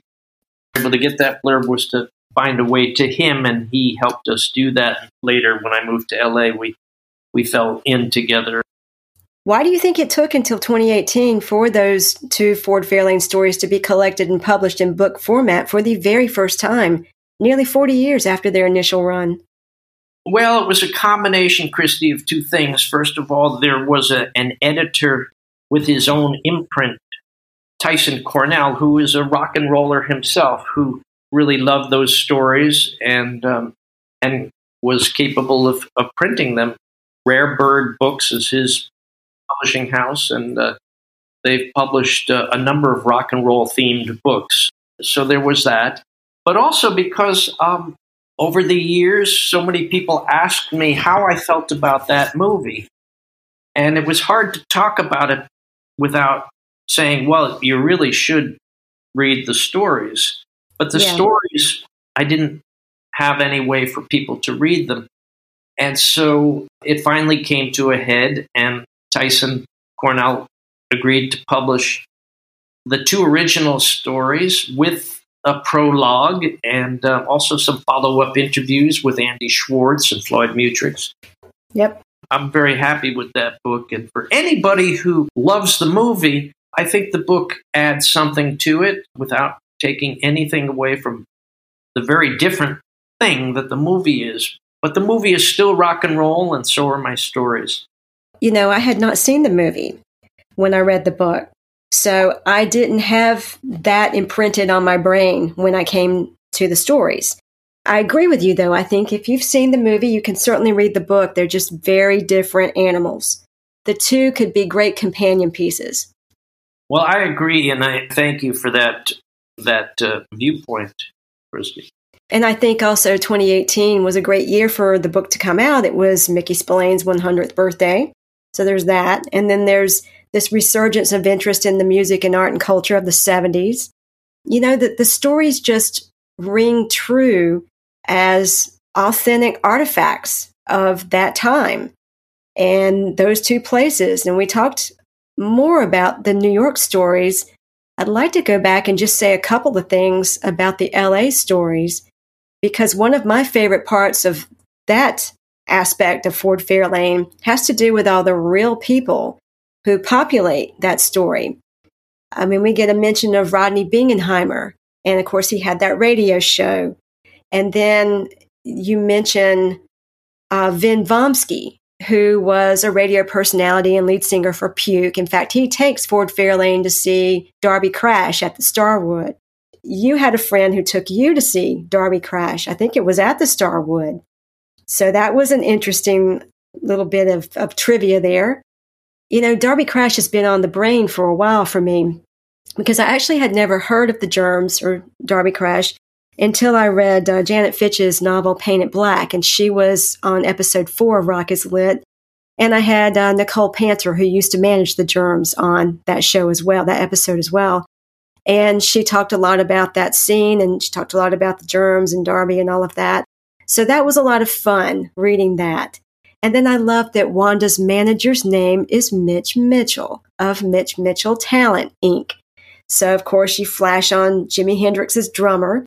were able to get that blurb was to find a way to him, and he helped us do that. Later, when I moved to LA, we we fell in together. Why do you think it took until 2018 for those two Ford Fairlane stories to be collected and published in book format for the very first time, nearly 40 years after their initial run? Well, it was a combination, Christy, of two things. First of all, there was a, an editor with his own imprint, Tyson Cornell, who is a rock and roller himself, who really loved those stories and um, and was capable of, of printing them. Rare Bird Books is his publishing house, and uh, they've published uh, a number of rock and roll themed books. So there was that, but also because um, over the years, so many people asked me how I felt about that movie. And it was hard to talk about it without saying, well, you really should read the stories. But the Yeah. stories, I didn't have any way for people to read them. And so it finally came to a head, and Tyson Cornell agreed to publish the two original stories with a prologue and uh, also some follow up interviews with Andy Schwartz and Floyd Mutrix. Yep. I'm very happy with that book. And for anybody who loves the movie, I think the book adds something to it without taking anything away from the very different thing that the movie is. But the movie is still rock and roll, and so are my stories. You know, I had not seen the movie when I read the book. So I didn't have that imprinted on my brain when I came to the stories. I agree with you, though. I think if you've seen the movie, you can certainly read the book. They're just very different animals. The two could be great companion pieces. Well, I agree, and I thank you for that that uh, viewpoint, Frisbee. And I think also 2018 was a great year for the book to come out. It was Mickey Spillane's 100th birthday. So there's that. And then there's this resurgence of interest in the music and art and culture of the 70s. You know, that the stories just ring true as authentic artifacts of that time and those two places. And we talked more about the New York stories. I'd like to go back and just say a couple of things about the LA stories because one of my favorite parts of that aspect of Ford Fairlane has to do with all the real people who populate that story. I mean, we get a mention of Rodney Bingenheimer, and of course, he had that radio show. And then you mention uh, Vin Vomsky, who was a radio personality and lead singer for Puke. In fact, he takes Ford Fairlane to see Darby Crash at the Starwood. You had a friend who took you to see Darby Crash. I think it was at the Starwood. So that was an interesting little bit of, of trivia there. You know, Darby Crash has been on the brain for a while for me because I actually had never heard of the germs or Darby Crash until I read uh, Janet Fitch's novel Painted Black, and she was on episode four of Rock is Lit. And I had uh, Nicole Panter, who used to manage the germs, on that show as well, that episode as well. And she talked a lot about that scene, and she talked a lot about the germs and Darby and all of that. So that was a lot of fun reading that. And then I love that Wanda's manager's name is Mitch Mitchell of Mitch Mitchell Talent Inc. So, of course, you flash on Jimi Hendrix's drummer.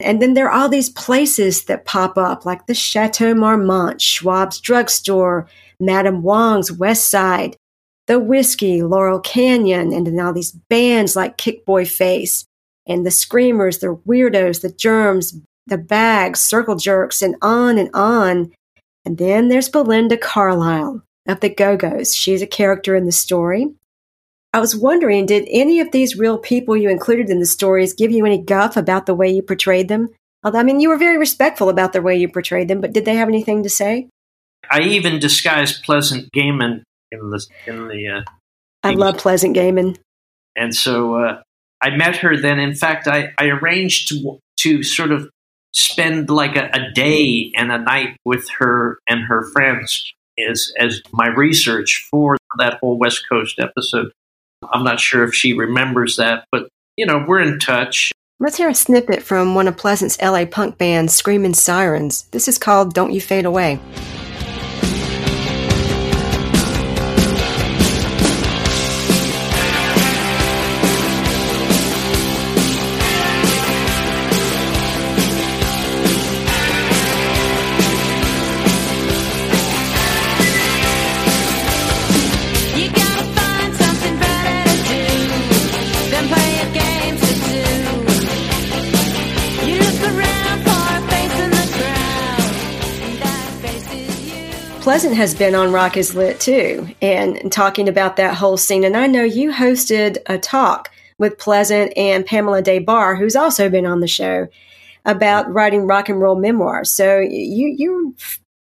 And then there are all these places that pop up, like the Chateau Marmont, Schwab's Drugstore, Madame Wong's West Side, the Whiskey, Laurel Canyon, and then all these bands like Kickboy Face, and the Screamers, the Weirdos, the Germs, the Bags, Circle Jerks, and on and on. And then there's Belinda Carlisle of the Go Go's. She's a character in the story. I was wondering, did any of these real people you included in the stories give you any guff about the way you portrayed them? Although, I mean, you were very respectful about the way you portrayed them, but did they have anything to say? I even disguised Pleasant Gehman in the in the. Uh, I love Pleasant Gehman. and so uh, I met her then. In fact, I, I arranged to to sort of spend like a, a day and a night with her and her friends as as my research for that whole West Coast episode. I'm not sure if she remembers that, but you know we're in touch. Let's hear a snippet from one of Pleasant's LA punk band, Screaming Sirens. This is called Don't You Fade Away. Pleasant has been on Rock is Lit too, and, and talking about that whole scene. And I know you hosted a talk with Pleasant and Pamela Des Barres, who's also been on the show, about writing rock and roll memoirs. So you you're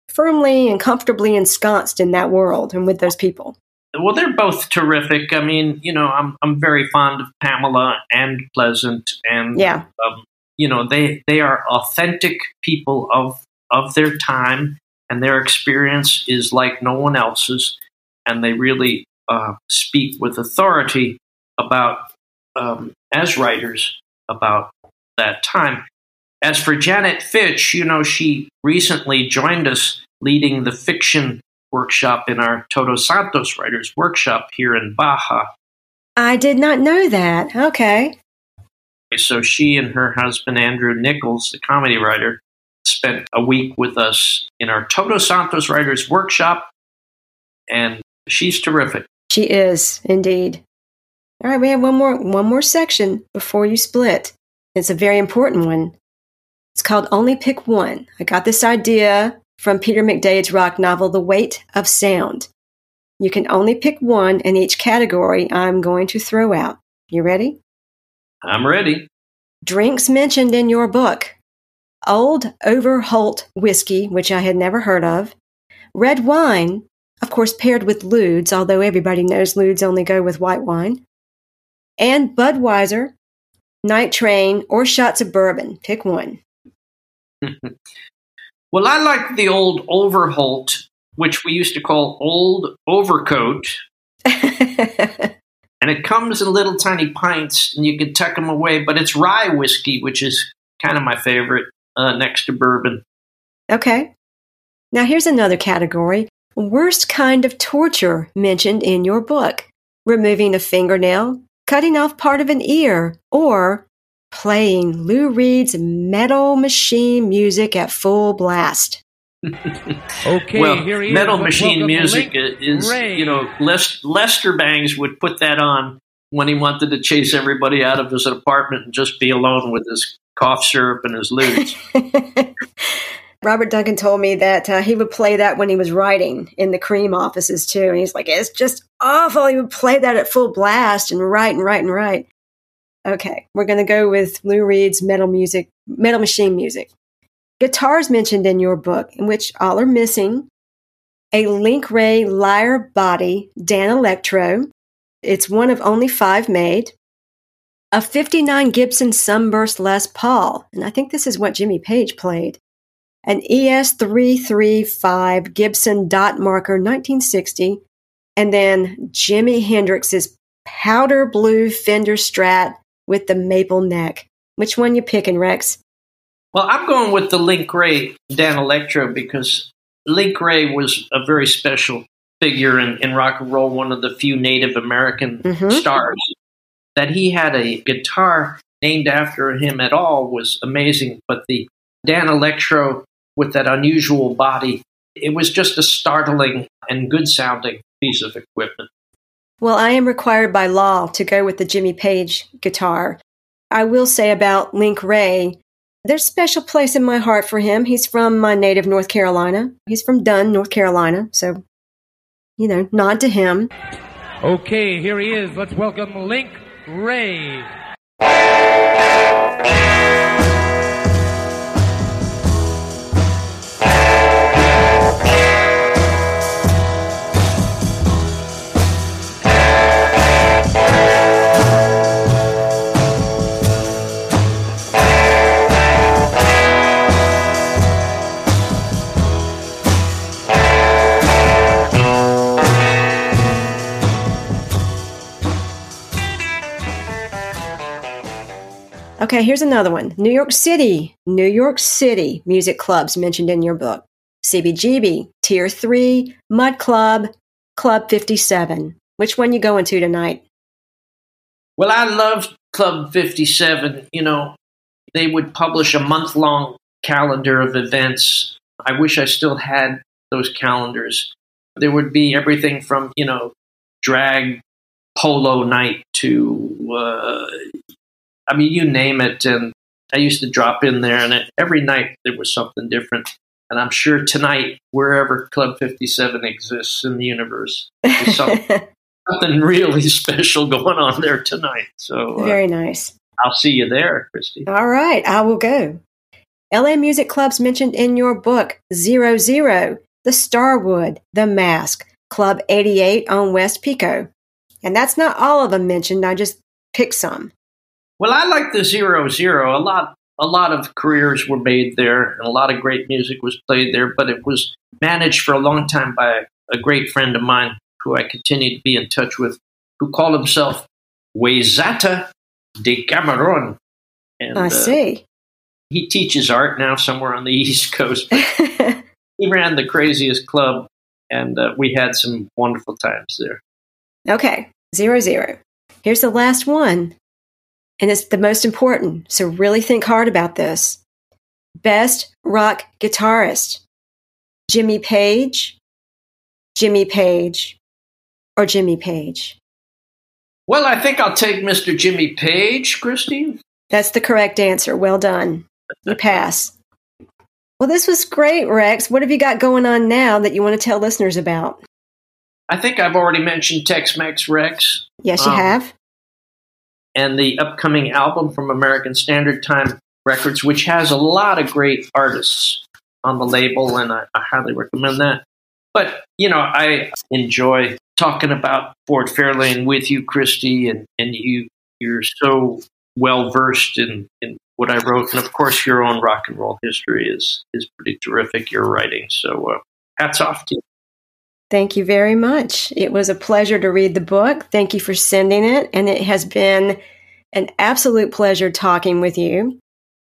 firmly and comfortably ensconced in that world and with those people. Well, they're both terrific. I mean, you know, I'm I'm very fond of Pamela and Pleasant, and Yeah. um, you know they they are authentic people of of their time, and their experience is like no one else's, and they really uh, speak with authority about um, as writers about that time. As for Janet Fitch, you know, she recently joined us leading the fiction workshop in our Todos Santos Writers Workshop here in Baja. I did not know that. Okay. So she and her husband, Andrew Nicholls, the comedy writer, spent a week with us in our Todos Santos Writers Workshop, and she's terrific. She is indeed. All right, we have one more one more section before you split. It's a very important one. It's called Only Pick One. I got this idea from Peter McDade's rock novel The Weight of Sound. You can only pick one in each category I'm going to throw out. You ready? I'm ready. Drinks mentioned in your book. Old Overholt whiskey, which I had never heard of. Red wine, of course, paired with Ludes, although everybody knows Ludes only go with white wine. And Budweiser, Night Train, or shots of bourbon. Pick one. <laughs> well, I like the old Overholt, which we used to call Old Overcoat. <laughs> and it comes in little tiny pints, and you can tuck them away. But it's rye whiskey, which is kind of my favorite uh, next to bourbon. Okay. Now here's another category. Worst kind of torture mentioned in your book. Removing a fingernail, cutting off part of an ear, or playing Lou Reed's metal machine music at full blast. <laughs> Okay, well, here he is. metal Let's machine welcome music is, Ray. you know, Les- Lester Bangs would put that on when he wanted to chase everybody out of his apartment and just be alone with his cough syrup and his ludes. <laughs> Robert Duncan told me that uh, he would play that when he was writing in the Creem offices too. And he's like, it's just awful. He would play that at full blast and write and write and write. Okay, we're going to go with Lou Reed's metal music, metal machine music. Guitars mentioned in your book, in which all are missing. A Link Ray Lyre Body Danelectro. It's one of only five made. A 59 Gibson Sunburst Les Paul. And I think this is what Jimmy Page played an E ES335 Gibson dot marker 1960, and then Jimi Hendrix's powder blue Fender Strat with the maple neck. Which one you picking, Rex? Well, I'm going with the Link Ray Danelectro because Link Ray was a very special figure in, in rock and roll, one of the few Native American Mhm. stars. That he had a guitar named after him at all was amazing, but the Danelectro with that unusual body, it was just a startling and good sounding piece of equipment. Well, I am required by law to go with the Jimmy Page guitar. I will say about Link Ray, there's a special place in my heart for him. He's from my native North Carolina. He's from Dunn, North Carolina. So, you know, nod to him. Okay, here he is. Let's welcome Link Ray. Okay, here's another one. New York City, New York City music clubs mentioned in your book. CBGB, Tier 3, Mud Club, Club 57. Which one you going to tonight? Well, I loved Club 57. You know, they would publish a month long calendar of events. I wish I still had those calendars. There would be everything from, you know, drag polo night to, uh, I mean, you name it. And I used to drop in there, and it, every night there was something different. And I'm sure tonight, wherever Club 57 exists in the universe, there's some, <laughs> something really special going on there tonight. So uh, Very nice. I'll see you there, Christy. All right, I will go. LA music clubs mentioned in your book Zero Zero, the Starwood, the Masque, Club 88 on West Pico. And that's not all of them mentioned, I just picked some. Well, I like the zero zero. A lot, a lot of careers were made there, and a lot of great music was played there. But it was managed for a long time by a great friend of mine who I continue to be in touch with, who called himself Wezata de Cameron. And, I uh, see. he teaches art now somewhere on the <laughs> East Coast. <laughs> he ran the craziest club, and uh, we had some wonderful times there. Okay, zero zero. Here's the last one, and it's the most important. So really think hard about this. Best rock guitarist: Jimmy Page, Jimmy Page, or Jimmy Page. Well, I think I'll take Mr. Jimmy Page, Christine. That's the correct answer. Well done. You pass. Well, this was great, Rex. What have you got going on now that you want to tell listeners about? I think I've already mentioned Tex Mex Rex. Yes, you Um, have. And the upcoming album from American Standard Time Records, which has a lot of great artists on the label, and I, I highly recommend that. But you know, I enjoy talking about Ford Fairlane with you, Christy, and, and you you're so well versed in, in what I wrote, and of course, your own rock and roll history is is pretty terrific. Your writing, so uh, hats off to you. Thank you very much. It was a pleasure to read the book. Thank you for sending it. And it has been an absolute pleasure talking with you.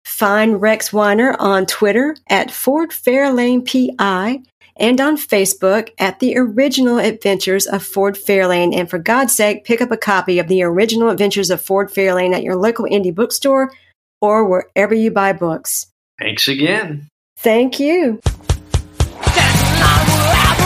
Find Rex Weiner on Twitter at Ford Fairlane PI and on Facebook at The Original Adventures of Ford Fairlane. And for God's sake, pick up a copy of The Original Adventures of Ford Fairlane at your local indie bookstore or wherever you buy books. Thanks again. Thank you.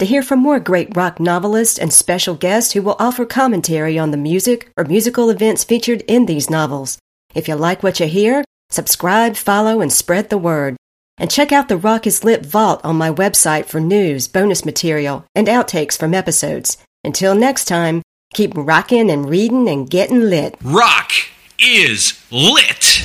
to hear from more great rock novelists and special guests who will offer commentary on the music or musical events featured in these novels. If you like what you hear, subscribe, follow, and spread the word. And check out the Rock is Lit Vault on my website for news, bonus material, and outtakes from episodes. Until next time, keep rocking and reading and getting lit. Rock is lit.